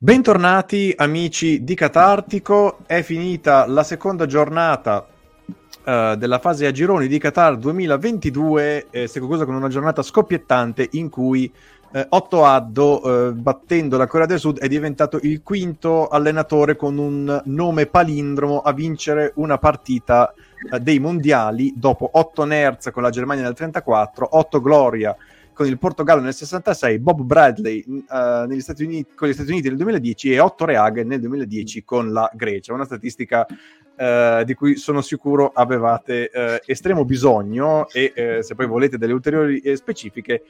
Bentornati amici di Catartico, è finita la seconda giornata uh, della fase a gironi di Qatar 2022, eh, si conclusa con una giornata scoppiettante in cui eh, Otto Addo, eh, battendo la Corea del Sud, è diventato il quinto allenatore con un nome palindromo a vincere una partita eh, dei mondiali dopo Otto Nerz con la Germania nel 34, Otto Gloria con il Portogallo nel 66, Bob Bradley uh, negli Stati Uniti, con gli Stati Uniti nel 2010 e Otto Reaghe nel 2010 con la Grecia. Una statistica uh, di cui sono sicuro avevate uh, estremo bisogno e se poi volete delle ulteriori specifiche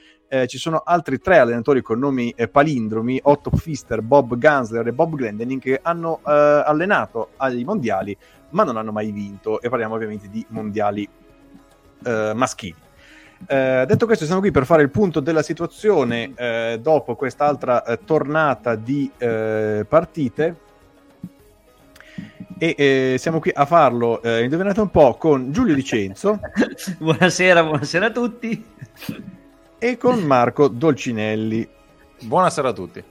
ci sono altri tre allenatori con nomi palindromi, Otto Pfister, Bob Gansler e Bob Glendening che hanno allenato agli mondiali ma non hanno mai vinto e parliamo ovviamente di mondiali maschili. Eh, detto questo, siamo qui per fare il punto della situazione eh, dopo quest'altra eh, tornata di eh, partite. E eh, siamo qui a farlo, eh, indovinate un po', con Giulio Dicenzo. buonasera, buonasera a tutti. E con Marco Dolcinelli. Buonasera a tutti.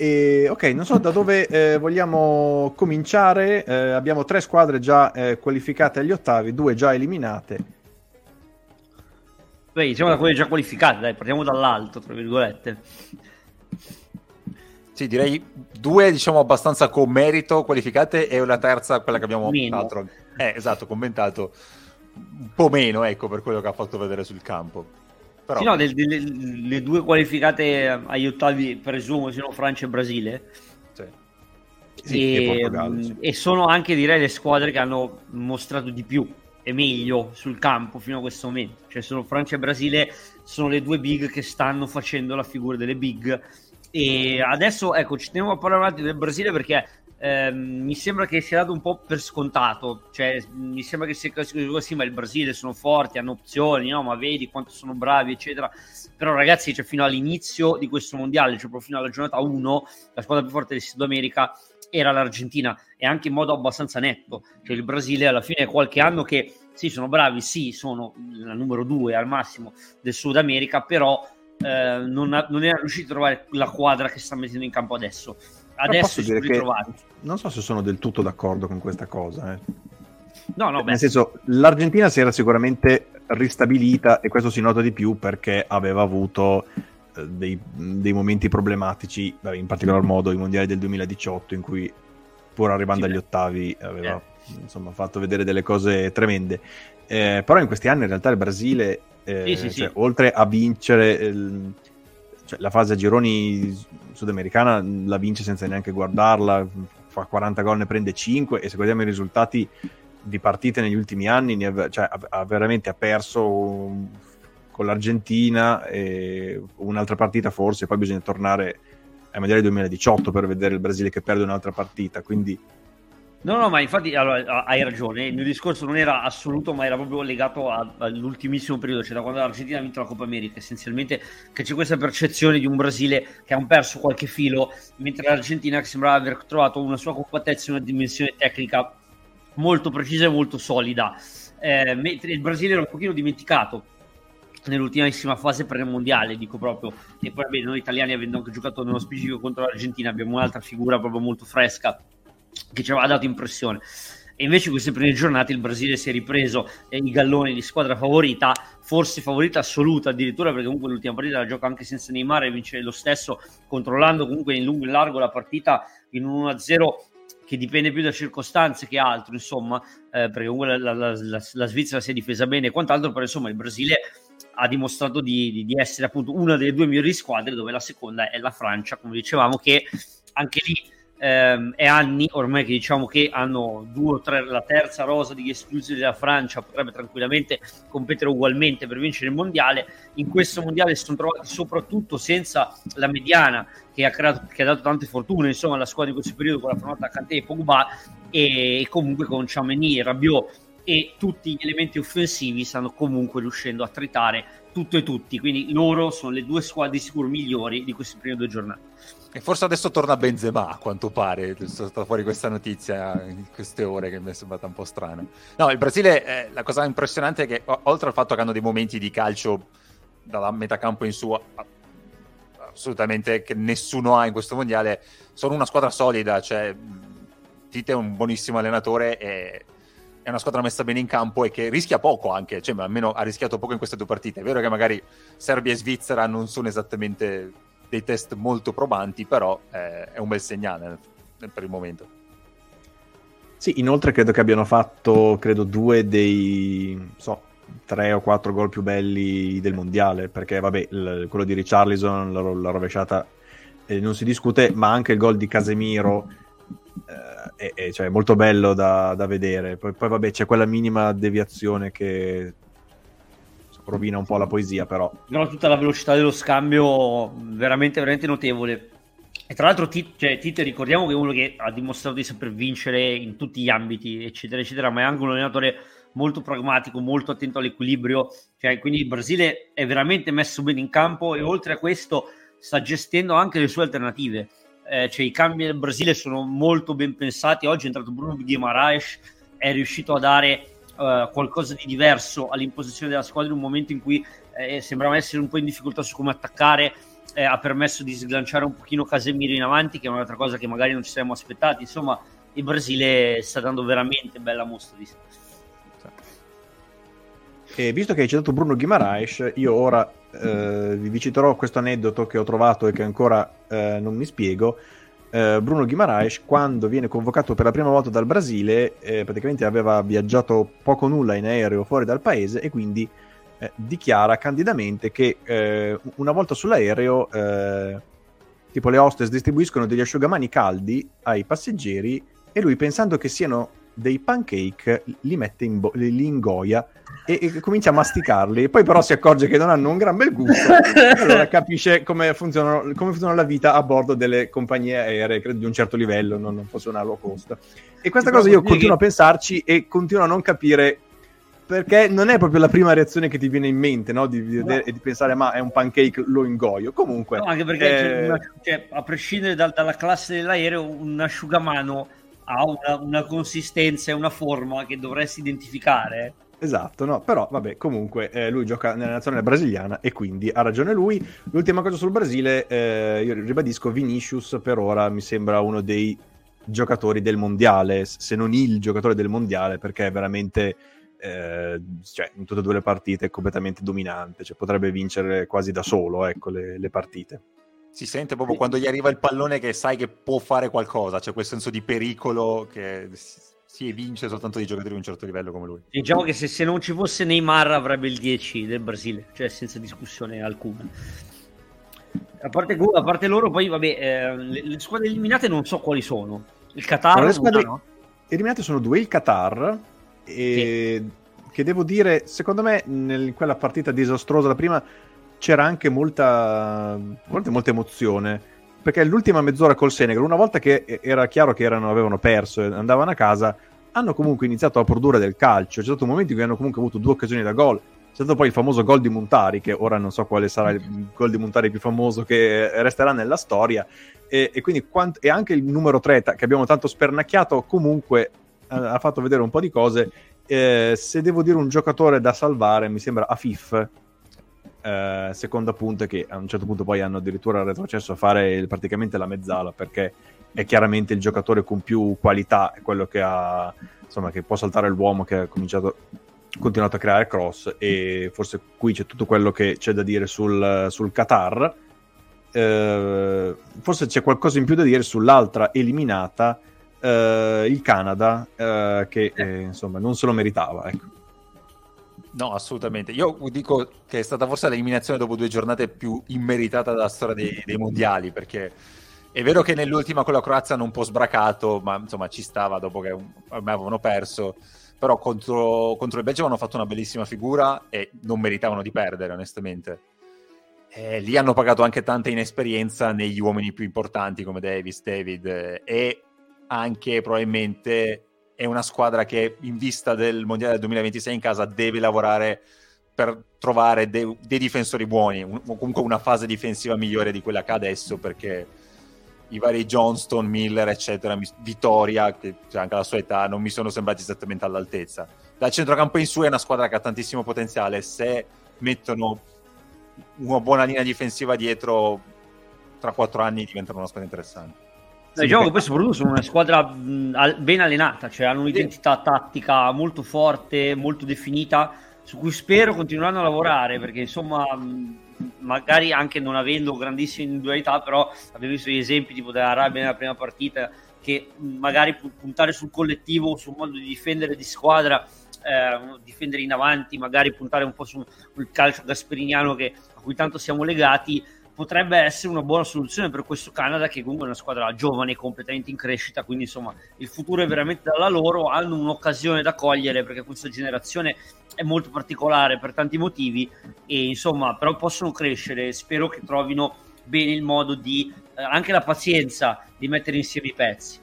E, ok, non so da dove eh, vogliamo cominciare. Eh, abbiamo tre squadre già eh, qualificate agli ottavi, due già eliminate. Beh, diciamo da quelle già qualificate, dai, partiamo dall'alto, tra virgolette. Sì, direi due, diciamo, abbastanza con merito qualificate e una terza, quella che abbiamo altro, eh, esatto, commentato un po' meno, ecco, per quello che ha fatto vedere sul campo. Però... Sì, no, le, le, le, due qualificate agli ottavi presumo siano Francia e Brasile. Sì. Sì, e, sì. e, sono anche direi le squadre che hanno mostrato di più e meglio sul campo fino a questo momento. Cioè sono Francia e Brasile, sono le due big che stanno facendo la figura delle big. E adesso ecco, ci teniamo a parlare un attimo del Brasile perché eh, mi sembra che sia dato un po' per scontato, cioè mi sembra che sia così, ma il Brasile sono forti, hanno opzioni, no? ma vedi quanto sono bravi, eccetera. Però ragazzi, cioè, fino all'inizio di questo mondiale, cioè proprio fino alla giornata 1, la squadra più forte del Sud America era l'Argentina e anche in modo abbastanza netto, cioè il Brasile alla fine è qualche anno che sì, sono bravi, sì, sono la numero 2 al massimo del Sud America, però eh, non, ha, non era riuscito a trovare la quadra che sta mettendo in campo adesso adesso si ritrovati. Non so se sono del tutto d'accordo con questa cosa. Eh. No, no, beh. Nel senso, l'Argentina si era sicuramente ristabilita e questo si nota di più perché aveva avuto eh, dei, dei, momenti problematici, in particolar modo i mondiali del 2018 in cui pur arrivando sì, agli ottavi aveva eh. insomma, fatto vedere delle cose tremende. Eh, però in questi anni in realtà il Brasile, eh, sì, sì, cioè, oltre a vincere cioè, la fase a gironi sudamericana la vince senza neanche guardarla, fa 40 gol, ne prende 5 e se guardiamo i risultati di partite negli ultimi anni, ha, cioè, ha, veramente ha perso un, con l'Argentina e un'altra partita forse, poi bisogna tornare ai mondiali 2018 per vedere il Brasile che perde un'altra partita, quindi No, no, ma infatti allora, hai ragione. Il mio discorso non era assoluto, ma era proprio legato a, all'ultimissimo periodo, cioè da quando l'Argentina ha vinto la Coppa America. Essenzialmente che c'è questa percezione di un Brasile che ha perso qualche filo, mentre l'Argentina che sembrava aver trovato una sua compattezza e una dimensione tecnica molto precisa e molto solida. Eh, mentre il Brasile era un pochino dimenticato nell'ultimissima fase pre-mondiale, dico proprio, e poi vabbè, noi italiani avendo anche giocato nello specifico contro l'Argentina abbiamo un'altra figura proprio molto fresca che ci aveva dato impressione. E invece queste prime giornate il Brasile si è ripreso eh, i galloni di squadra favorita, forse favorita assoluta addirittura perché comunque l'ultima partita la gioca anche senza Neymar e vince lo stesso, controllando comunque in lungo e largo la partita in un 1-0 che dipende più da circostanze che altro, insomma, eh, perché comunque la, la, la, la, Svizzera si è difesa bene e quant'altro, però insomma il Brasile ha dimostrato di, di, di essere appunto una delle due migliori squadre, dove la seconda è la Francia, come dicevamo, che anche lì ehm, è anni ormai che diciamo che hanno due o tre, la terza rosa di esclusi della Francia potrebbe tranquillamente competere ugualmente per vincere il mondiale. In questo mondiale si sono trovati soprattutto senza la mediana che ha, creato, che ha dato tante fortune insomma alla squadra di questo periodo con la formata Kanté e Pogba e, comunque con Ciameni e Rabiot e tutti gli elementi offensivi stanno comunque riuscendo a tritare tutto e tutti, quindi loro sono le due squadre di sicuro migliori di queste prime due giornate. E forse adesso torna Benzema, a quanto pare, è stata fuori questa notizia in queste ore che mi è sembrata un po' strana. No, il Brasile, eh, la cosa impressionante è che, oltre al fatto che hanno dei momenti di calcio dalla metà campo in su, assolutamente che nessuno ha in questo mondiale, sono una squadra solida, cioè Tite è un buonissimo allenatore e è una squadra messa bene in campo e che rischia poco anche, cioè almeno ha rischiato poco in queste due partite. È vero che magari Serbia e Svizzera non sono esattamente dei test molto probanti, però eh, è un bel segnale per il momento. Sì, inoltre credo che abbiano fatto, credo, due dei, so, tre o quattro gol più belli del mondiale, perché vabbè, il, quello di Richarlison, la, la rovesciata, eh, non si discute, ma anche il gol di Casemiro eh, è, è cioè, molto bello da, da vedere. Poi, poi, vabbè, c'è quella minima deviazione che rovina un po' la poesia, però. No, tutta la velocità dello scambio veramente, veramente notevole. E tra l'altro Tite, cioè, Tite ricordiamo che è uno che ha dimostrato di saper vincere in tutti gli ambiti, eccetera, eccetera, ma è anche un allenatore molto pragmatico, molto attento all'equilibrio. Cioè, quindi il Brasile è veramente messo bene in campo e oltre a questo sta gestendo anche le sue alternative. Eh, cioè, I cambi del Brasile sono molto ben pensati. Oggi è entrato Bruno Guimaraes, è riuscito a dare uh, qualcosa di diverso all'imposizione della squadra in un momento in cui eh, sembrava essere un po' in difficoltà su come attaccare. Eh, ha permesso di sganciare un pochino Casemiro in avanti, che è un'altra cosa che magari non ci saremmo aspettati. Insomma, il Brasile sta dando veramente bella mostra di sé. E visto che hai citato Bruno Guimaraes, io ora eh, vi citerò questo aneddoto che ho trovato e che ancora eh, non mi spiego. Eh, Bruno Guimaraes quando viene convocato per la prima volta dal Brasile eh, praticamente aveva viaggiato poco nulla in aereo fuori dal paese e quindi eh, dichiara candidamente che eh, una volta sull'aereo tipo le hostess distribuiscono degli asciugamani caldi ai passeggeri e lui pensando che siano dei pancake li mette in bo- li ingoia e, e, comincia a masticarli poi però si accorge che non hanno un gran bel gusto allora capisce come, come funziona la vita a bordo delle compagnie aeree credo di un certo livello non, non fosse una low cost e questa cosa io continuo a pensarci e continuo a non capire perché non è proprio la prima reazione che ti viene in mente, no? Di, di, no. di pensare, ma è un pancake, lo ingoio. Comunque, no, anche perché, eh... cioè, a prescindere da, dalla classe dell'aereo, un asciugamano ha una, una consistenza e una forma che dovresti identificare. Esatto, no, però vabbè, comunque eh, lui gioca nella nazionale brasiliana e quindi ha ragione lui. L'ultima cosa sul Brasile, eh, io ribadisco, Vinicius per ora mi sembra uno dei giocatori del mondiale, se non il giocatore del mondiale, perché è veramente, eh, cioè, in tutte e due le partite è completamente dominante, cioè, potrebbe vincere quasi da solo, ecco, le, le partite. Si sente proprio quando gli arriva il pallone che sai che può fare qualcosa, c'è quel senso di pericolo che si evince soltanto di giocatori di un certo livello come lui. Diciamo che se, se non ci fosse Neymar avrebbe il 10 del Brasile, cioè senza discussione alcuna. A parte, a parte loro, poi vabbè, eh, le, le, squadre eliminate non so quali sono. Il Qatar. le squadre no? eliminate sono due, il Qatar e sì. che devo dire, secondo me, in quella partita disastrosa la prima c'era anche molta, molta, molta emozione. perché l'ultima mezz'ora col Senegal, una volta che era chiaro che erano, avevano perso e andavano a casa, hanno comunque iniziato a produrre del calcio. C'è stato un momento in cui hanno comunque avuto due occasioni da gol. C'è stato poi il famoso gol di Montari, che ora non so quale sarà il gol di Montari più famoso che resterà nella storia. E, e quindi quant- e anche il numero 3 che abbiamo tanto spernacchiato, comunque ha, ha fatto vedere un po' di cose. Eh, se devo dire un giocatore da salvare, mi sembra Afif, eh, seconda punta che a un certo punto poi hanno addirittura retrocesso a fare praticamente la mezzala perché è chiaramente il giocatore con più qualità, quello che ha insomma che può saltare l'uomo che ha cominciato continuato a creare cross e forse qui c'è tutto quello che c'è da dire sul, sul Qatar. Eh, forse c'è qualcosa in più da dire sull'altra eliminata eh, il Canada eh, che eh, insomma non se lo meritava ecco No, assolutamente. Io dico che è stata forse l'eliminazione dopo due giornate più immeritata della storia dei, dei mondiali, perché è vero che nell'ultima con la Croazia hanno un po' sbracato, ma insomma ci stava dopo che ormai avevano perso, però contro, contro il Belgio hanno fatto una bellissima figura e non meritavano di perdere, onestamente. E lì hanno pagato anche tanta inesperienza negli uomini più importanti come Davis, David e anche probabilmente è una squadra che in vista del Mondiale del 2026 in casa deve lavorare per trovare de- dei difensori buoni, un- comunque una fase difensiva migliore di quella che ha adesso perché i vari Johnston, Miller, eccetera, mi- Vittoria, che c'è anche la sua età, non mi sono sembrati esattamente all'altezza. Dal centrocampo in su è una squadra che ha tantissimo potenziale, se mettono una buona linea difensiva dietro, tra quattro anni diventano una squadra interessante. Sì, diciamo che poi soprattutto sono una squadra ben allenata, cioè hanno un'identità sì. tattica molto forte, molto definita, su cui spero continueranno a lavorare, perché insomma magari anche non avendo grandissime individualità, però abbiamo visto gli esempi tipo dell'Arabia nella prima partita, che magari puntare sul collettivo, sul modo di difendere di squadra, eh, difendere in avanti, magari puntare un po' sul calcio gasperiniano che, a cui tanto siamo legati, potrebbe essere una buona soluzione per questo Canada che comunque è una squadra giovane, completamente in crescita, quindi insomma il futuro è veramente dalla loro, hanno un'occasione da cogliere perché questa generazione è molto particolare per tanti motivi e insomma però possono crescere, spero che trovino bene il modo di, eh, anche la pazienza di mettere insieme i pezzi.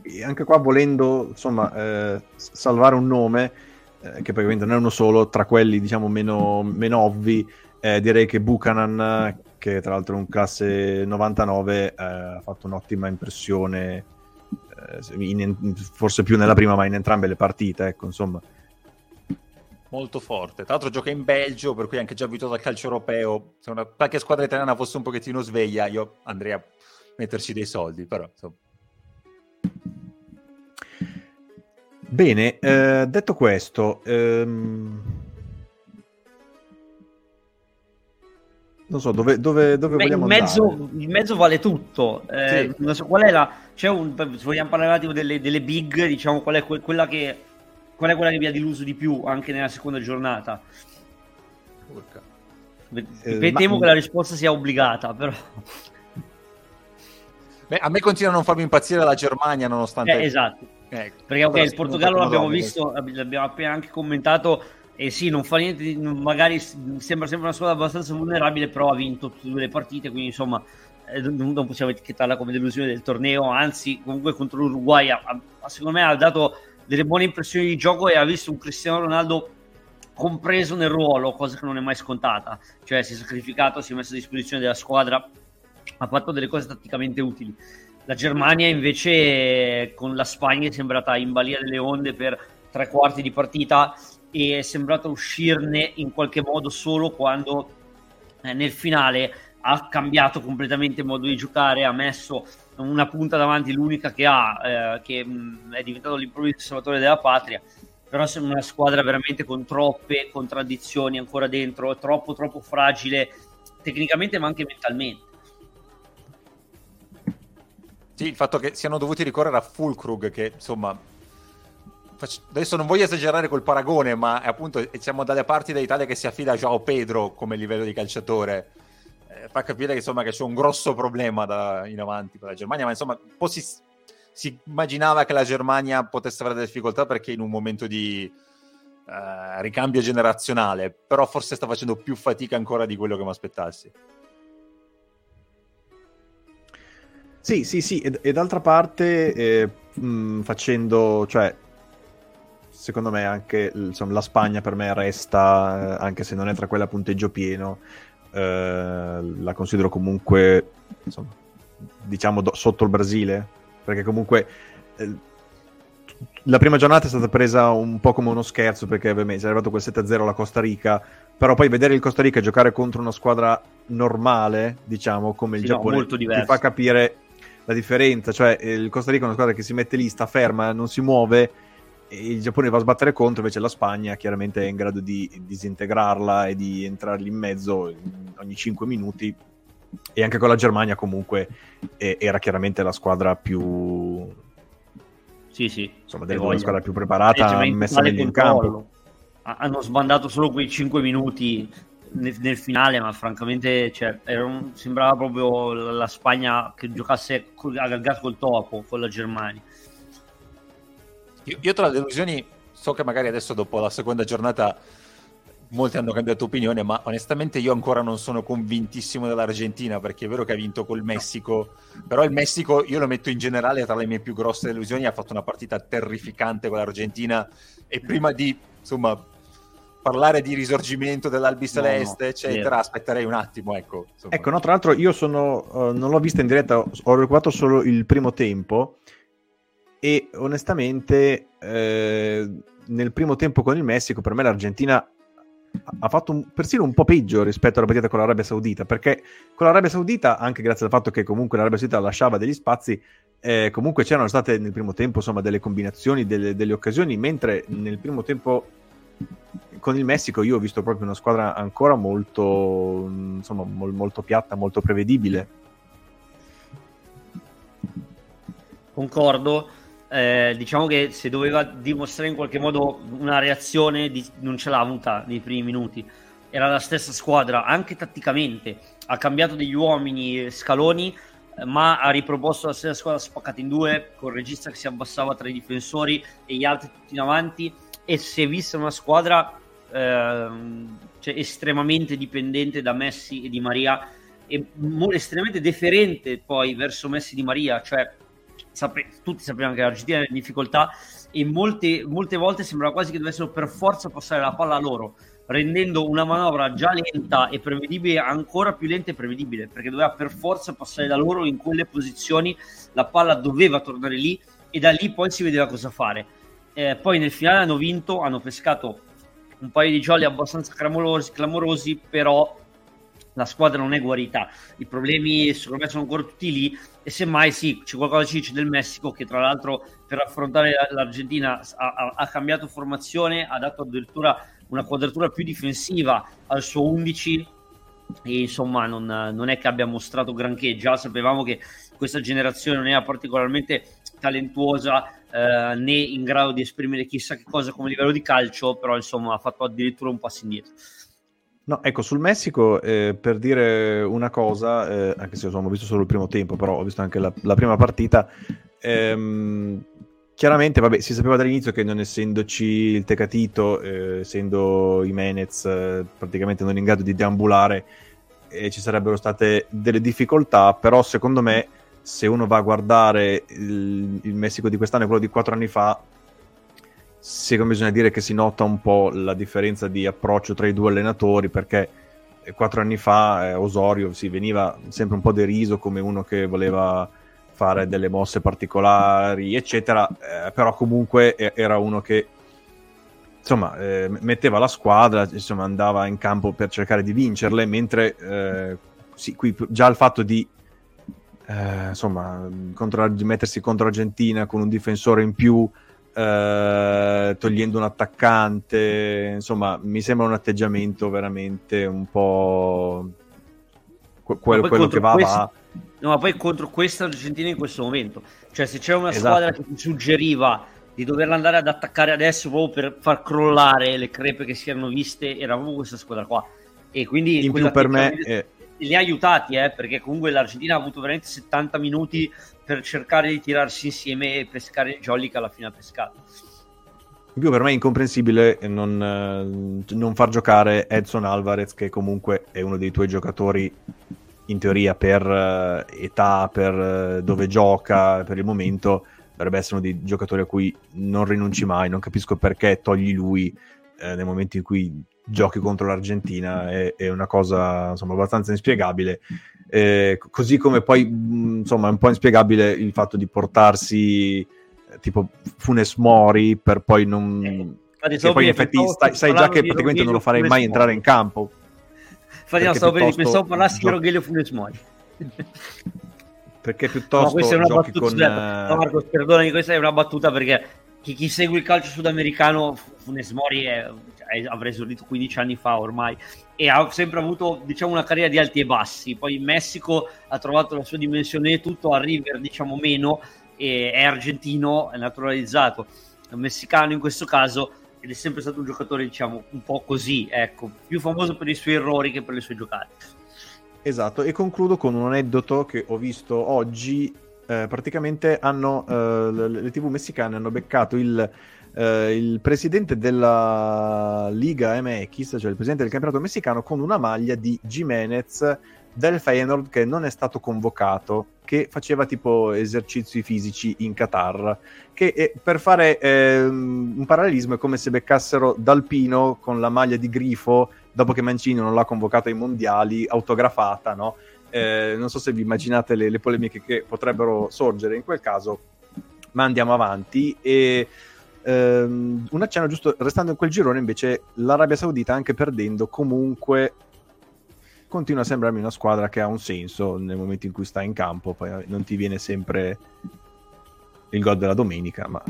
E anche qua volendo insomma eh, salvare un nome eh, che poi ovviamente non è uno solo tra quelli diciamo meno, meno ovvi eh, direi che Buchanan, che tra l'altro è un classe 99, eh, ha fatto un'ottima impressione, eh, in, forse più nella prima, ma in entrambe le partite, ecco, insomma. Molto forte. Tra l'altro gioca in Belgio, per cui è anche già abituato al calcio europeo. Se una qualche squadra italiana fosse un pochettino sveglia, io andrei a metterci dei soldi, però insomma. Bene, eh, detto questo, ehm, non so dove, dove, dove Beh, vogliamo il mezzo, il mezzo, vale tutto. Eh, sì. Non so qual è la. C'è un, se vogliamo parlare un attimo delle, delle big, diciamo qual è quella che. Qual è quella che vi ha deluso di più anche nella seconda giornata? Porca. Eh, temo ma... che la risposta sia obbligata, però. Beh, a me continua a non farmi impazzire la Germania, nonostante. Eh, esatto. Eh, Perché okay, il Portogallo l'abbiamo visto, l'abbiamo appena anche commentato e sì, non fa niente, magari sembra sempre una squadra abbastanza vulnerabile, però ha vinto tutte e due le partite, quindi insomma eh, non possiamo etichettarla come delusione del torneo, anzi comunque contro l'Uruguay ha, ha, secondo me ha dato delle buone impressioni di gioco e ha visto un Cristiano Ronaldo compreso nel ruolo, cosa che non è mai scontata, cioè si è sacrificato, si è messo a disposizione della squadra, ha fatto delle cose tatticamente utili. La Germania invece con la Spagna è sembrata in balia delle onde per tre quarti di partita e è sembrato uscirne in qualche modo solo quando eh, nel finale ha cambiato completamente il modo di giocare, ha messo una punta davanti, l'unica che ha, eh, che mh, è diventato l'improvviso salvatore della patria. Però sembra una squadra veramente con troppe contraddizioni ancora dentro, troppo troppo fragile tecnicamente ma anche mentalmente. Sì, il fatto che siano dovuti ricorrere a Fulkrug, che insomma adesso non voglio esagerare col paragone, ma appunto siamo dalle parti dell'Italia che si affida a Joao Pedro come livello di calciatore. Eh, fa capire che, insomma, che c'è un grosso problema da, in avanti per la Germania, ma insomma, un po' si, si, immaginava che la Germania potesse avere delle difficoltà perché in un momento di uh, ricambio generazionale, però forse sta facendo più fatica ancora di quello che mi aspettassi. Sì, sì, sì, e, e d'altra parte eh, mh, facendo, cioè, secondo me anche insomma, la Spagna per me resta, eh, anche se non è tra quelle a punteggio pieno, eh, la considero comunque, insomma, diciamo do- sotto il Brasile, perché comunque eh, la prima giornata è stata presa un po' come uno scherzo perché ovviamente si è arrivato quel 7-0 alla Costa Rica, però poi vedere il Costa Rica giocare contro una squadra normale, diciamo, come il Sì, Giappone, no, ti fa capire la differenza, cioè il Costa Rica è una squadra che si mette lì, sta ferma, non si muove, il Giappone va a sbattere contro, invece la Spagna chiaramente è in grado di disintegrarla e di entrargli in mezzo ogni 5 minuti, e anche con la Germania comunque eh, era chiaramente la squadra più Sì, sì. insomma due squadre più preparata messa meglio in campo Ha- Hanno sbandato solo quei 5 minuti nel, nel finale, ma francamente cioè, un- sembrava proprio la la Spagna che giocasse a gas col topo con la Germania. Io, io tra le delusioni so che magari adesso dopo la seconda giornata molti hanno cambiato opinione, ma onestamente io ancora non sono convintissimo dell'Argentina perché è vero che ha vinto col Messico, però il Messico io lo metto in generale tra le mie più grosse delusioni, ha fatto una partita terrificante con l'Argentina e prima di insomma parlare di risorgimento dell'Albi No, no, Celeste, eccetera, vero. aspetterei un attimo, ecco. insomma. ecco no tra l'altro io sono eh, non l'ho vista in diretta ho recuperato solo il primo tempo e onestamente eh, nel primo tempo con il Messico per me l'Argentina ha fatto un- persino un po' peggio rispetto alla partita con l'Arabia Saudita perché con l'Arabia Saudita anche grazie al fatto che comunque l'Arabia Saudita lasciava degli spazi eh, comunque c'erano state nel primo tempo insomma delle combinazioni delle, delle occasioni mentre nel primo tempo con il Messico io ho visto proprio una squadra ancora molto insomma mol- molto piatta molto prevedibile Concordo. Eh, diciamo che se doveva dimostrare in qualche modo una reazione, di- non ce l'ha avuta nei primi minuti. Era la stessa squadra, anche tatticamente. Ha cambiato degli uomini, eh, scaloni, eh, ma ha riproposto la stessa squadra spaccata in due, con il regista che si abbassava tra i difensori e gli altri tutti in avanti. E si è vista una squadra ehm, cioè, estremamente dipendente da Messi e Di Maria e mo- estremamente deferente poi verso Messi e Di Maria, cioè sape- tutti sapevano che l'Argentina era in difficoltà e molte, molte volte sembrava quasi che dovessero per forza passare la palla a loro, rendendo una manovra già lenta e prevedibile ancora più lenta e prevedibile, perché doveva per forza passare da loro in quelle posizioni, la palla doveva tornare lì e da lì poi si vedeva cosa fare. Eh, poi nel finale hanno vinto, hanno pescato un paio di jolly abbastanza clamorosi, clamorosi però la squadra non è guarita. I problemi secondo me sono ancora tutti lì e semmai sì, c'è qualcosa ci dice del Messico che tra l'altro per affrontare la- l'Argentina ha, ha- ha cambiato formazione, ha dato addirittura una quadratura più difensiva al suo 11 e insomma non, non è che abbia mostrato granché, già sapevamo che questa generazione non era particolarmente talentuosa eh, né in grado di esprimere chissà che cosa come livello di calcio, però insomma ha fatto addirittura un passo indietro. No, ecco, sul Messico, eh, per dire una cosa, eh, anche se insomma, ho visto solo il primo tempo, però ho visto anche la, la prima partita, ehm, chiaramente, vabbè, si sapeva dall'inizio che non essendoci il Tecatito, eh, essendo i Menez eh, praticamente non in grado di deambulare, eh, ci sarebbero state delle difficoltà, però secondo me, se uno va a guardare il, il Messico di quest'anno e quello di quattro anni fa, secondo me bisogna dire che si nota un po' la differenza di approccio tra i due allenatori perché eh, quattro anni fa eh, Osorio si veniva sempre un po' deriso come uno che voleva fare delle mosse particolari eccetera eh, però comunque era uno che insomma eh, metteva la squadra insomma andava in campo per cercare di vincerle mentre eh, sì, qui già il fatto di eh, insomma contro, mettersi contro l'Argentina con un difensore in più eh, togliendo un attaccante, insomma, mi sembra un atteggiamento veramente un po' que- quello, che va, questo- va. No, ma poi contro questa Argentina in questo momento, cioè se c'era una Esatto. squadra che ti suggeriva di doverla andare ad attaccare adesso proprio per far crollare le crepe che si erano viste, era proprio questa squadra qua. E quindi In più per me, eh, li ha aiutati, eh, perché comunque l'Argentina ha avuto veramente 70 minuti per cercare di tirarsi insieme e pescare jolly che alla fine ha pescato. in più per me è incomprensibile non, eh, non far giocare Edson Alvarez, che comunque è uno dei tuoi giocatori in teoria per uh, età, per uh, dove gioca, per il momento, dovrebbe essere uno dei giocatori a cui non rinunci mai. Non capisco perché togli lui eh, nel momento in cui giochi contro l'Argentina. È, è una cosa insomma, abbastanza inspiegabile. Eh, così come poi mh, insomma è un po' inspiegabile il fatto di portarsi eh, tipo Funes Mori per poi non. Eh poi in effetti sai, sai già che praticamente non lo farei mai entrare in campo. Infatti, no, stavo piuttosto... pensavo parlassi di Rogelio Funes Mori. perché piuttosto no, questa è una giochi battuta, con... No, Marco, perdonami, questa è una battuta perché chi, chi segue il calcio sudamericano, Funes Mori è, è, avrà esordito 15 anni fa ormai e ha sempre avuto diciamo una carriera di alti e bassi. Poi in Messico ha trovato la sua dimensione tutto, a River diciamo meno, e è argentino, è naturalizzato, è messicano in questo caso ed è sempre stato un giocatore, diciamo, un po' così, ecco, più famoso per i suoi errori che per le sue giocate. Esatto, e concludo con un aneddoto che ho visto oggi. Eh, praticamente hanno, eh, le, tv messicane hanno beccato il, eh, il, presidente della Liga MX, cioè il presidente del campionato messicano, con una maglia di Jimenez del Feyenoord che non è stato convocato, che faceva tipo esercizi fisici in Qatar, che eh, per fare eh, un parallelismo è come se beccassero Dalpino con la maglia di grifo dopo che Mancini non l'ha convocato ai mondiali, autografata, no? Eh, non so se vi immaginate le, le, polemiche che potrebbero sorgere in quel caso, ma andiamo avanti. E ehm, un accenno giusto, restando in quel girone, invece l'Arabia Saudita, anche perdendo, comunque continua a sembrarmi una squadra che ha un senso nel momento in cui sta in campo, poi non ti viene sempre il gol della domenica, ma...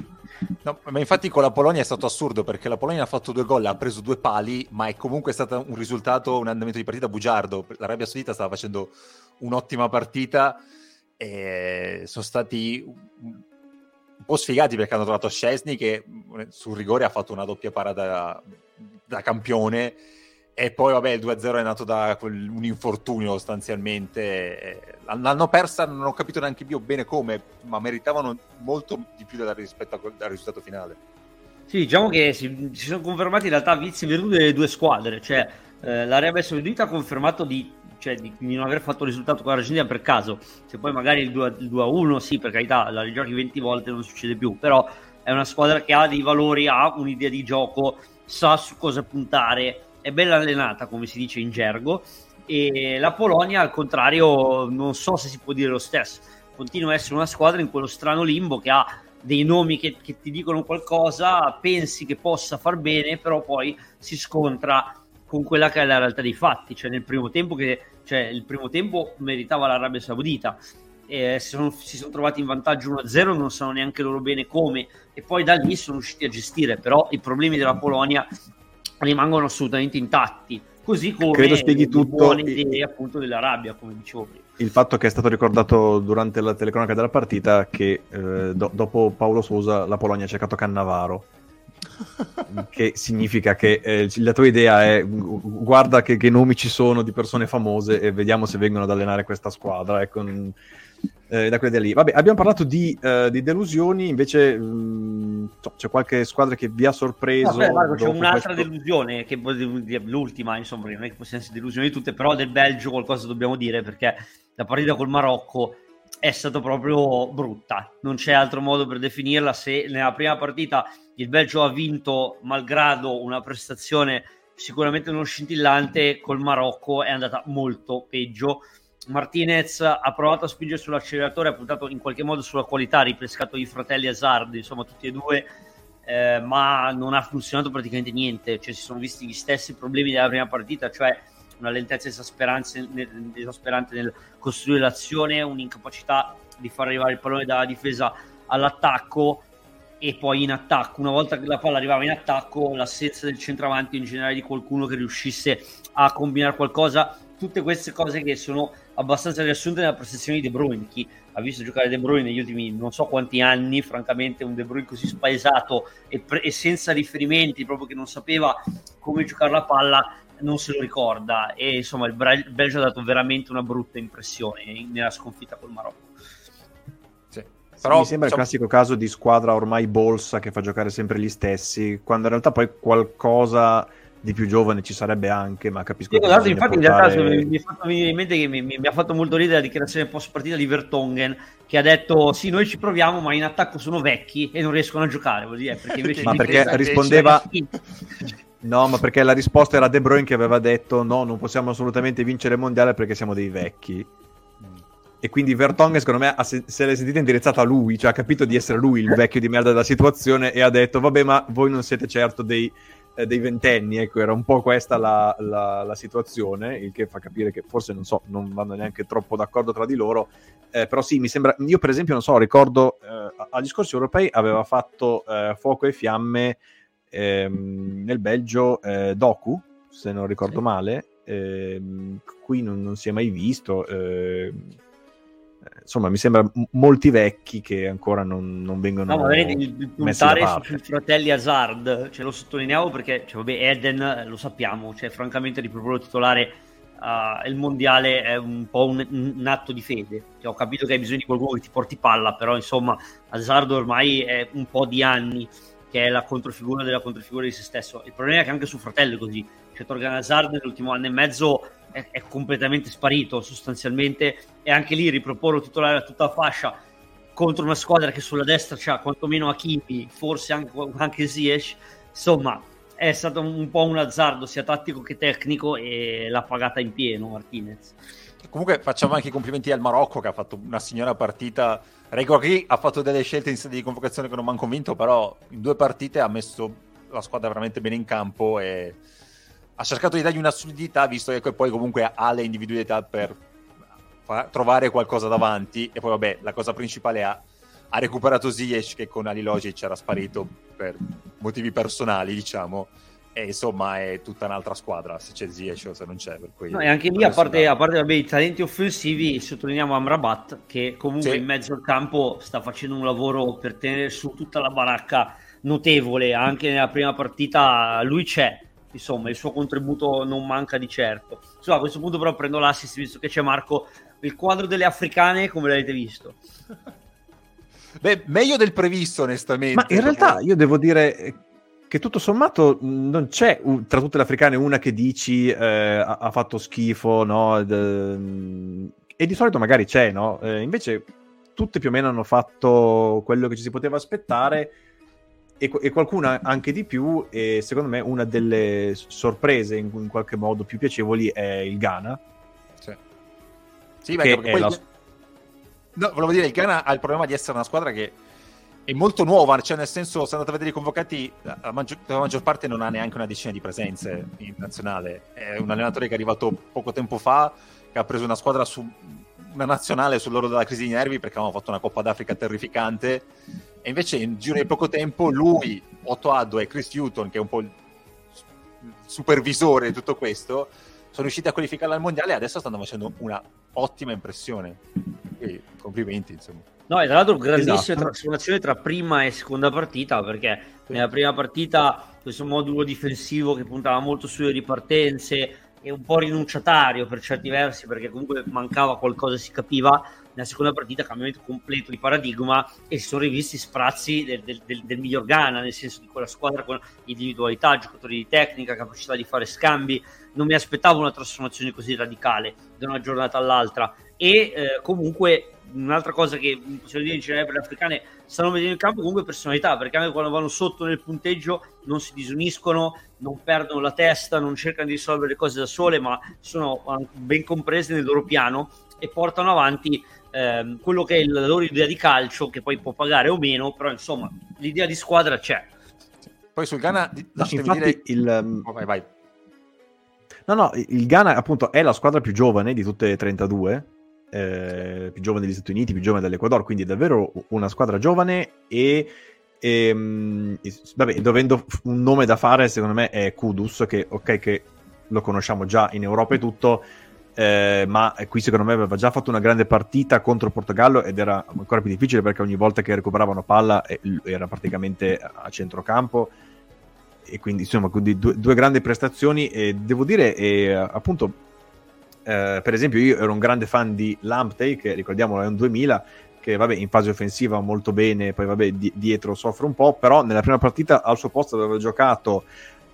No, ma infatti con la Polonia è stato assurdo perché la Polonia ha fatto due gol, ha preso due pali, ma è comunque stato un risultato, un andamento di partita bugiardo. L'Arabia Saudita stava facendo un'ottima partita e sono stati un po' sfigati perché hanno trovato Scesni che sul rigore ha fatto una doppia parata da, da campione e poi, vabbè, il 2-0 è nato da quel, un infortunio sostanzialmente. L'hanno persa, non ho capito neanche io bene come, ma meritavano molto di più rispetto al risultato finale. Sì, diciamo che si, si sono confermati in realtà vizi venuti delle due squadre. Cioè, eh, l'Arabia Saudita ha confermato di, cioè, di, di, non aver fatto il risultato con l'Argentina per caso. Se poi magari il 2-1, sì, per carità, la rigiochi 20 volte non succede più. Però è una squadra che ha dei valori, ha un'idea di gioco, sa su cosa puntare è bella allenata, come si dice in gergo, e la Polonia al contrario non so se si può dire lo stesso, continua a essere una squadra in quello strano limbo che ha dei nomi che, che ti dicono qualcosa, pensi che possa far bene, però poi si scontra con quella che è la realtà dei fatti, cioè nel primo tempo che cioè il primo tempo meritava l'Arabia Saudita, eh, si, sono, si, sono, trovati in vantaggio 1-0, non sanno neanche loro bene come, e poi da lì sono riusciti a gestire, però i problemi della Polonia rimangono assolutamente intatti. Così come Credo spieghi tutto buone idee appunto dell'Arabia, come dicevo prima. Il fatto che è stato ricordato durante la telecronaca della partita che eh, do- dopo Paolo Sosa la Polonia ha cercato Cannavaro. che significa che eh, la tua idea è guarda che, che, nomi ci sono di persone famose e vediamo se vengono ad allenare questa squadra. Ecco, eh, da quelle lì. Vabbè, abbiamo parlato di, uh, di delusioni, invece mh, mm, c'è qualche squadra che vi ha sorpreso. Beh, Marco, c'è un'altra questo... delusione, che l'ultima, insomma, non è che possiamo essere delusioni tutte, però del Belgio qualcosa dobbiamo dire perché la partita col Marocco è stata proprio brutta, non c'è altro modo per definirla. Se nella prima partita il Belgio ha vinto malgrado una prestazione sicuramente non scintillante, col Marocco è andata molto peggio Martinez ha provato a spingere sull'acceleratore, ha puntato in qualche modo sulla qualità, ha ripescato i fratelli Hazard, insomma tutti e due, eh, ma non ha funzionato praticamente niente, cioè si sono visti gli stessi problemi della prima partita, cioè una lentezza esasperante nel costruire l'azione, un'incapacità di far arrivare il pallone dalla difesa all'attacco e poi in attacco, una volta che la palla arrivava in attacco, l'assenza del centravanti in generale di qualcuno che riuscisse a combinare qualcosa, tutte queste cose che sono abbastanza riassunte nella prestazione di De Bruyne. Chi ha visto giocare De Bruyne negli ultimi non so quanti anni, francamente, un De Bruyne così spaesato e, pre- e senza riferimenti, proprio che non sapeva come giocare la palla, non se lo ricorda. E insomma, il, Bra- il Belgio ha dato veramente una brutta impressione nella sconfitta col Marocco. Però, mi sembra il classico caso di squadra ormai bolsa che fa giocare sempre gli stessi, quando in realtà poi qualcosa di più giovane ci sarebbe anche, ma capisco sì, che guarda, infatti portare... in realtà mi, è fatto venire in mente che mi, mi, mi, ha fatto molto ridere la dichiarazione post partita di Vertongen che ha detto sì noi ci proviamo ma in attacco sono vecchi e non riescono a giocare vuol dire, perché invece ma perché rispondeva no ma perché la risposta era De Bruyne che aveva detto no non possiamo assolutamente vincere il mondiale perché siamo dei vecchi e quindi Vertonghen secondo me se, se l'è sentita indirizzata a lui cioè ha capito di essere lui il vecchio di merda della situazione e ha detto vabbè ma voi non siete certo dei eh, dei ventenni, ecco, era un po' questa la, la, la, situazione, il che fa capire che forse non so, non vanno neanche troppo d'accordo tra di loro, eh, però sì, mi sembra, io per esempio non so, ricordo eh, agli scorsi europei aveva fatto eh, fuoco e fiamme ehm, nel Belgio eh, Doku, se non ricordo sì. male, ehm, qui non, non, si è mai visto ehm, insomma, mi sembra m- molti vecchi che ancora non, non vengono. No, ma vedete, il, il puntare sui fratelli Hazard, ce lo sottolineiamo perché, cioè, vabbè, Eden eh, lo sappiamo, cioè, francamente, riproporlo titolare uh, il mondiale è un po' un, un atto di fede. Cioè, ho capito che hai bisogno di qualcuno che ti porti palla, però, insomma, Hazard ormai è un po' di anni che è la controfigura della controfigura di se stesso. Il problema è che anche suo fratello è così. Cioè, Torgan Hazard nell'ultimo anno e mezzo è, è, completamente sparito sostanzialmente e anche lì riproporlo titolare a tutta fascia contro una squadra che sulla destra c'ha quantomeno Hakimi, forse anche, anche Ziyech, insomma è stato un po' un azzardo sia tattico che tecnico e l'ha pagata in pieno Martinez. Comunque facciamo anche i complimenti al Marocco che ha fatto una signora partita. Regori ha fatto delle scelte in sede di convocazione che non mi hanno convinto, però in due partite ha messo la squadra veramente bene in campo e ha cercato di dargli una solidità, visto che poi comunque ha le individualità per fa- trovare qualcosa davanti. E poi, vabbè, la cosa principale ha, ha recuperato Ziyech che con Ali Logic era sparito per motivi personali, diciamo. E insomma è tutta un'altra squadra se c'è Ziyech o se non c'è. Per cui no, e anche lì, a parte, a parte vabbè, i talenti offensivi, sottolineiamo Amrabat che comunque sì. in mezzo al campo sta facendo un lavoro per tenere su tutta la baracca notevole. Anche nella prima partita lui c'è, insomma il suo contributo non manca di certo. Insomma, a questo punto però prendo l'assist visto che c'è Marco, il quadro delle africane come l'avete visto? Beh, meglio del previsto onestamente. Ma in realtà io devo dire che tutto sommato non c'è tra tutte le africane una che dici eh, ha, ha, fatto schifo, no? E di solito magari c'è, no? Eh, invece tutte più o meno hanno fatto quello che ci si poteva aspettare e, e qualcuna anche di più e secondo me una delle sorprese in, in qualche modo più piacevoli è il Ghana. Sì, sì perché, poi la... no, volevo dire il Ghana ha il problema di essere una squadra che è molto nuova, cioè nel senso se andate a vedere i convocati la maggior, la maggior, parte non ha neanche una decina di presenze in nazionale. È un allenatore che è arrivato poco tempo fa che ha preso una squadra su una nazionale sull'oro della crisi di nervi perché avevamo fatto una Coppa d'Africa terrificante e invece in giro di poco tempo lui, Otto Addo e Chris Newton, che è un po' il supervisore di tutto questo, sono riusciti a qualificarla al mondiale e adesso stanno facendo una ottima impressione. Quindi, complimenti, insomma. No, e tra l'altro grandissima esatto. trasformazione tra prima e seconda partita, perché nella prima partita questo modulo difensivo che puntava molto sulle ripartenze e un po' rinunciatario per certi versi, perché comunque mancava qualcosa, si capiva, nella seconda partita cambiamento completo di paradigma e si sono rivisti sprazzi del, del, del, del miglior Ghana, nel senso di quella squadra con individualità, giocatori di tecnica, capacità di fare scambi. Non mi aspettavo una trasformazione così radicale da una giornata all'altra. E eh, comunque un'altra cosa che possiamo dire in generale per le africane stanno vedendo in campo comunque personalità perché anche quando vanno sotto nel punteggio non si disuniscono non perdono la testa non cercano di risolvere le cose da sole ma sono ben comprese nel loro piano e portano avanti ehm, quello che è la loro idea di calcio, che poi può pagare o meno, però insomma l'idea di squadra c'è. Poi sul Ghana, no, infatti dire... il... Um... Oh, vai, vai. No, no, il Ghana appunto è la squadra più giovane di tutte le 32, eh, più giovane degli Stati Uniti, più giovane dell'Ecuador, quindi è davvero una squadra giovane e, e ehm, vabbè, dovendo un nome da fare secondo me è Kudus, che ok che lo conosciamo già in Europa e tutto, eh, ma qui secondo me aveva già fatto una grande partita contro il Portogallo ed era ancora più difficile perché ogni volta che recuperavano palla era praticamente a centrocampo. E quindi insomma quindi due, due grandi prestazioni e devo dire e, appunto eh, per esempio io ero un grande fan di Lamptey che ricordiamolo è un 2000 che vabbè in fase offensiva molto bene poi vabbè di- dietro soffre un po' però nella prima partita al suo posto aveva giocato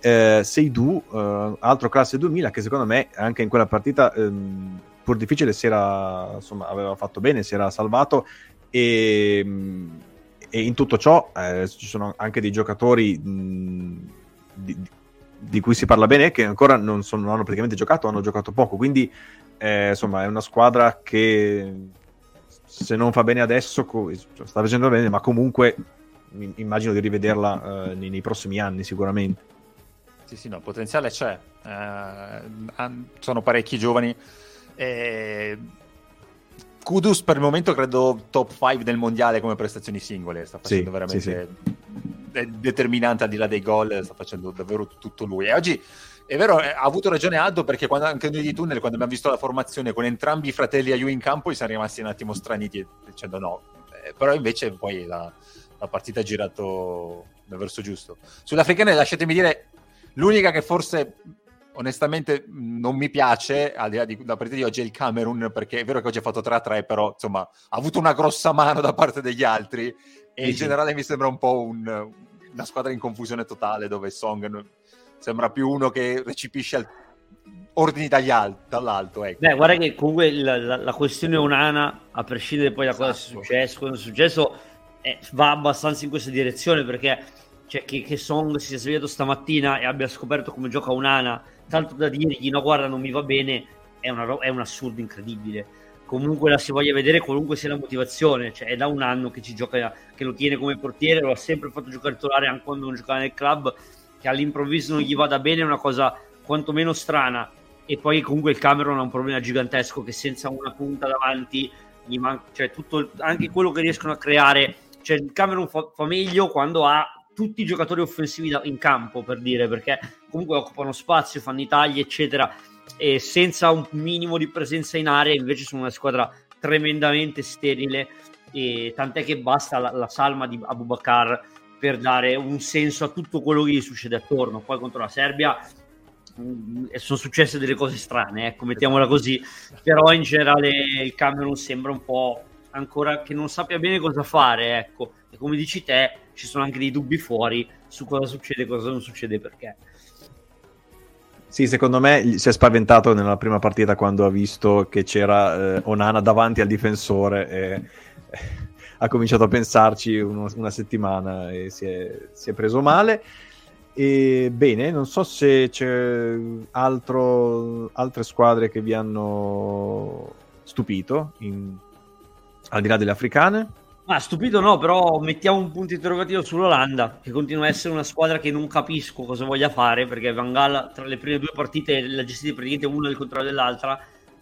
eh, Seidu, eh, altro classe 2000 che secondo me anche in quella partita ehm, pur difficile si era, insomma, aveva fatto bene, si era salvato e, e in tutto ciò eh, ci sono anche dei giocatori mh, di, di, cui si parla bene che ancora non, sono, non hanno praticamente giocato, hanno giocato poco, quindi eh, insomma è una squadra che se non fa bene adesso sta facendo bene, ma comunque immagino di rivederla eh, nei, nei, prossimi anni sicuramente. Sì, sì, no, potenziale c'è. Eh, sono parecchi giovani. Eh, Kudus per il momento credo top 5 del mondiale come prestazioni singole, sta facendo sì, veramente sì, sì. determinante al di là dei gol, sta facendo davvero tutto lui. E oggi è vero, ha avuto ragione Aldo perché quando, anche noi di Tunnel, quando abbiamo visto la formazione con entrambi i fratelli Ayu in campo, siamo rimasti un attimo straniti dicendo no. Eh, però invece poi la, la partita ha girato nel verso giusto. Sulle africane lasciatemi dire, l'unica che forse onestamente non mi piace, al di là della partita di oggi, è il Camerun, perché è vero che oggi ha fatto 3-3, però insomma ha avuto una grossa mano da parte degli altri e sì, in generale mi sembra un po' un, una squadra in confusione totale dove Song sembra più uno che recepisce al... ordini al... dall'alto. Ecco. Beh, guarda che comunque la, la, la, questione Onana, a prescindere poi da cosa esatto. è successo, cosa è successo, eh, va abbastanza in questa direzione perché cioè, che, che, Song si sia svegliato stamattina e abbia scoperto come gioca Onana, tanto da dirgli no guarda non mi va bene, è, una, è un assurdo incredibile. Comunque la si voglia vedere qualunque sia la motivazione cioè è da un anno che ci gioca che lo tiene come portiere lo ha sempre fatto giocare titolare anche quando non giocava nel club che all'improvviso non gli vada bene è una cosa quantomeno strana. E poi comunque il Cameron ha un problema gigantesco che senza una punta davanti gli manca, cioè tutto, anche quello che riescono a creare cioè il Cameron fa, fa meglio quando ha tutti i giocatori offensivi in campo per dire perché comunque occupano spazio, fanno i tagli eccetera e senza un minimo di presenza in area invece sono una squadra tremendamente sterile e tant'è che basta la, la salma di Abubakar per dare un senso a tutto quello che gli succede attorno. Poi contro la Serbia mm, sono successe delle cose strane, ecco, mettiamola così, però in generale il Camerun sembra un po' ancora che non sappia bene cosa fare, ecco, e come dici te ci sono anche dei dubbi fuori su cosa succede cosa non succede perché. Sì, secondo me si è spaventato nella prima partita quando ha visto che c'era eh, Onana davanti al difensore e ha cominciato a pensarci uno, una settimana e si è, si è, preso male. E bene, non so se c'è altro, altre squadre che vi hanno stupito, in, al di là delle africane. Ma stupito no, però mettiamo un punto interrogativo sull'Olanda, che continua a essere una squadra che non capisco cosa voglia fare, perché Van Gaal tra le prime due partite l'ha gestita praticamente una del contrario dell'altra,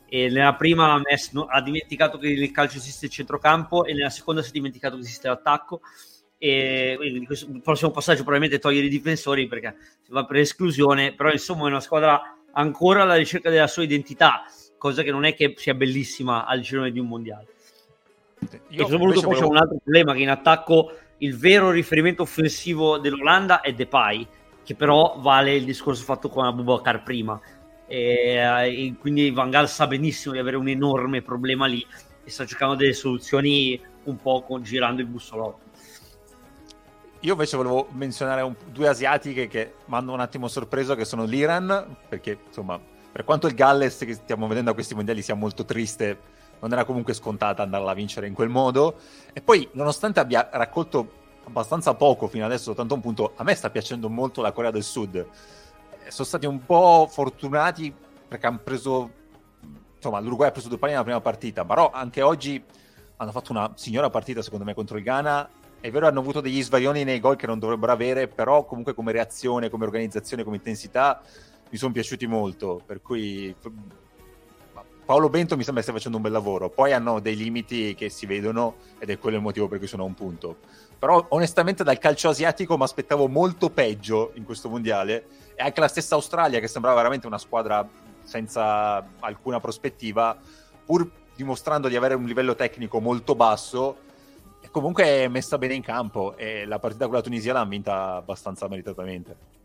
e nella prima ha, dimenticato che nel calcio esiste il centrocampo e nella seconda si è dimenticato che esiste l'attacco. E quindi questo, prossimo passaggio probabilmente togliere i difensori perché si va per esclusione però insomma è una squadra ancora alla ricerca della sua identità cosa che non è che sia bellissima al girone di un mondiale Io e soprattutto poi volevo... c'è un altro problema che in attacco il vero riferimento offensivo dell'Olanda è Depay che però vale il discorso fatto con Abubakar prima e, e quindi Van Gaal sa benissimo di avere un enorme problema lì e sta cercando delle soluzioni un po' con, girando il bussolotto. Io invece volevo menzionare un, due asiatiche che mi hanno un attimo sorpreso, che sono l'Iran, perché insomma, per quanto il Galles che stiamo vedendo a questi mondiali sia molto triste, non era comunque scontata andarla a vincere in quel modo. E poi, nonostante abbia raccolto abbastanza poco fino adesso, tanto un punto, a me sta piacendo molto la Corea del Sud. Sono stati un po' fortunati perché hanno preso insomma l'Uruguay ha preso due pali nella prima partita però anche oggi hanno fatto una signora partita secondo me contro il Ghana. È vero hanno avuto degli svarioni nei gol che non dovrebbero avere però comunque come reazione come organizzazione come intensità mi sono piaciuti molto. Per cui Paolo Bento mi sembra stia facendo un bel lavoro. Poi hanno dei limiti che si vedono ed è quello il motivo per cui sono a un punto. Però onestamente dal calcio asiatico mi aspettavo molto peggio in questo mondiale. E anche la stessa Australia, che sembrava veramente una squadra senza alcuna prospettiva, pur dimostrando di avere un livello tecnico molto basso, è comunque messa bene in campo. E la partita con la Tunisia l'ha vinta abbastanza meritatamente.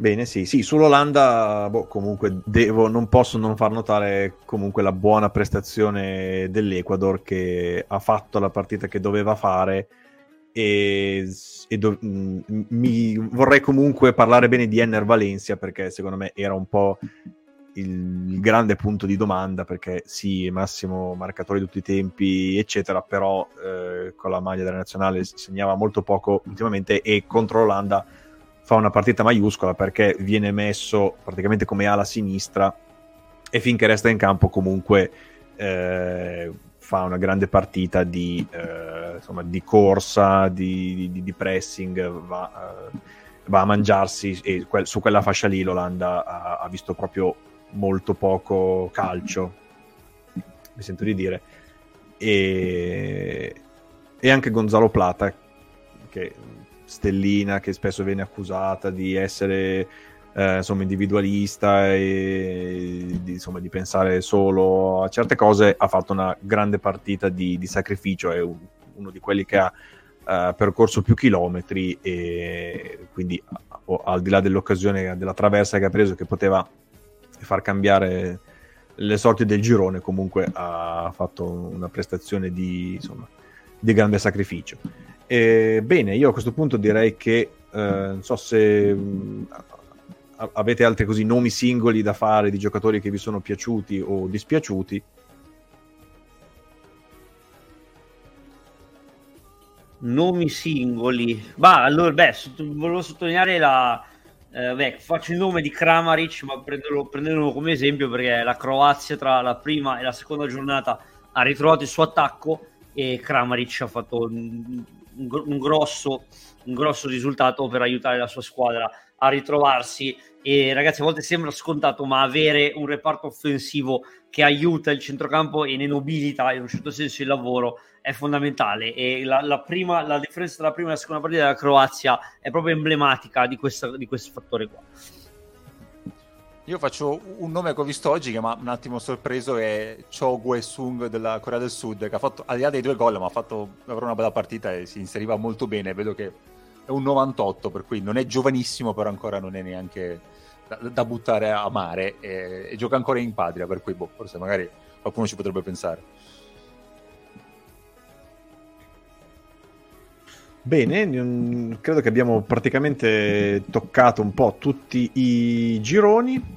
Bene, sì, sì, sull'Olanda boh, comunque devo, non posso non far notare comunque la buona prestazione dell'Ecuador che ha fatto la partita che doveva fare e, e do, mh, mi vorrei comunque parlare bene di Enner Valencia perché secondo me era un po' il, il, grande punto di domanda perché sì, massimo marcatore di tutti i tempi, eccetera, però eh, con la maglia della nazionale segnava molto poco ultimamente e contro l'Olanda fa una partita maiuscola perché viene messo praticamente come ala sinistra e finché resta in campo comunque eh, fa una grande partita di, eh, insomma, di corsa, di, di, di pressing, va, eh, va, a mangiarsi e que- su quella fascia lì l'Olanda ha, ha, visto proprio molto poco calcio, mi sento di dire, e, e anche Gonzalo Plata, che stellina che spesso viene accusata di essere eh, insomma, individualista e di, insomma, di, pensare solo a certe cose, ha fatto una grande partita di, di sacrificio, è un, uno di quelli che ha uh, percorso più chilometri e quindi oh, al di là dell'occasione della traversa che ha preso che poteva far cambiare le sorti del girone, comunque ha fatto una prestazione di, insomma, di grande sacrificio. E, bene, io a questo punto direi che eh, non so se avete altri così nomi singoli da fare di giocatori che vi sono piaciuti o dispiaciuti. Nomi singoli. Bah, allora, beh, sotto, volevo sottolineare la... Eh, beh, faccio il nome di Kramaric, ma prendelo, prendelo come esempio perché la Croazia tra la prima e la seconda giornata ha ritrovato il suo attacco e Kramaric ha fatto un, grosso, un grosso risultato per aiutare la sua squadra a ritrovarsi. E ragazzi a volte sembra scontato ma avere un reparto offensivo che aiuta il centrocampo e ne nobilita in un certo senso il lavoro è fondamentale. E la, la, prima, la differenza tra la prima e la seconda partita della Croazia è proprio emblematica di, questa, di questo fattore qua io faccio un nome che ho visto oggi che mi ha un attimo sorpreso è Cho Gue Sung della Corea del Sud che ha fatto al di là dei due gol ma ha fatto una bella partita e si inseriva molto bene vedo che è un 98, per cui non è giovanissimo, però ancora non è neanche da, da buttare a mare e, e, gioca ancora in patria, per cui boh, forse magari qualcuno ci potrebbe pensare. Bene, credo che abbiamo praticamente toccato un po' tutti i gironi.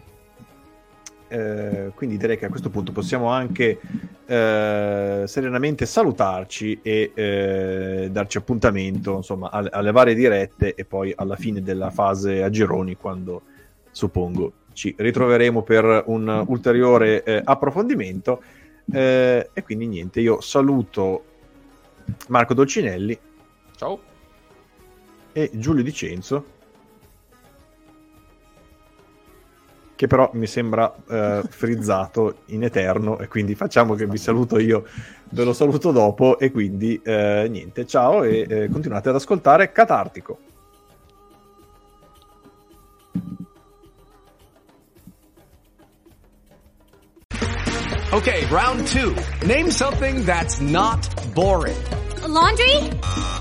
Eh, quindi direi che a questo punto possiamo anche eh, serenamente salutarci e eh, darci appuntamento insomma, alle, alle, varie dirette e poi alla fine della fase a gironi quando suppongo ci ritroveremo per un ulteriore eh, approfondimento eh, e quindi niente io saluto Marco Dolcinelli ciao e Giulio Dicenzo che però mi sembra eh, frizzato in eterno e quindi facciamo che vi saluto io, ve lo saluto dopo e quindi eh, niente, ciao e eh, continuate ad ascoltare Catartico. Ok, round two. Name something that's not boring. A laundry?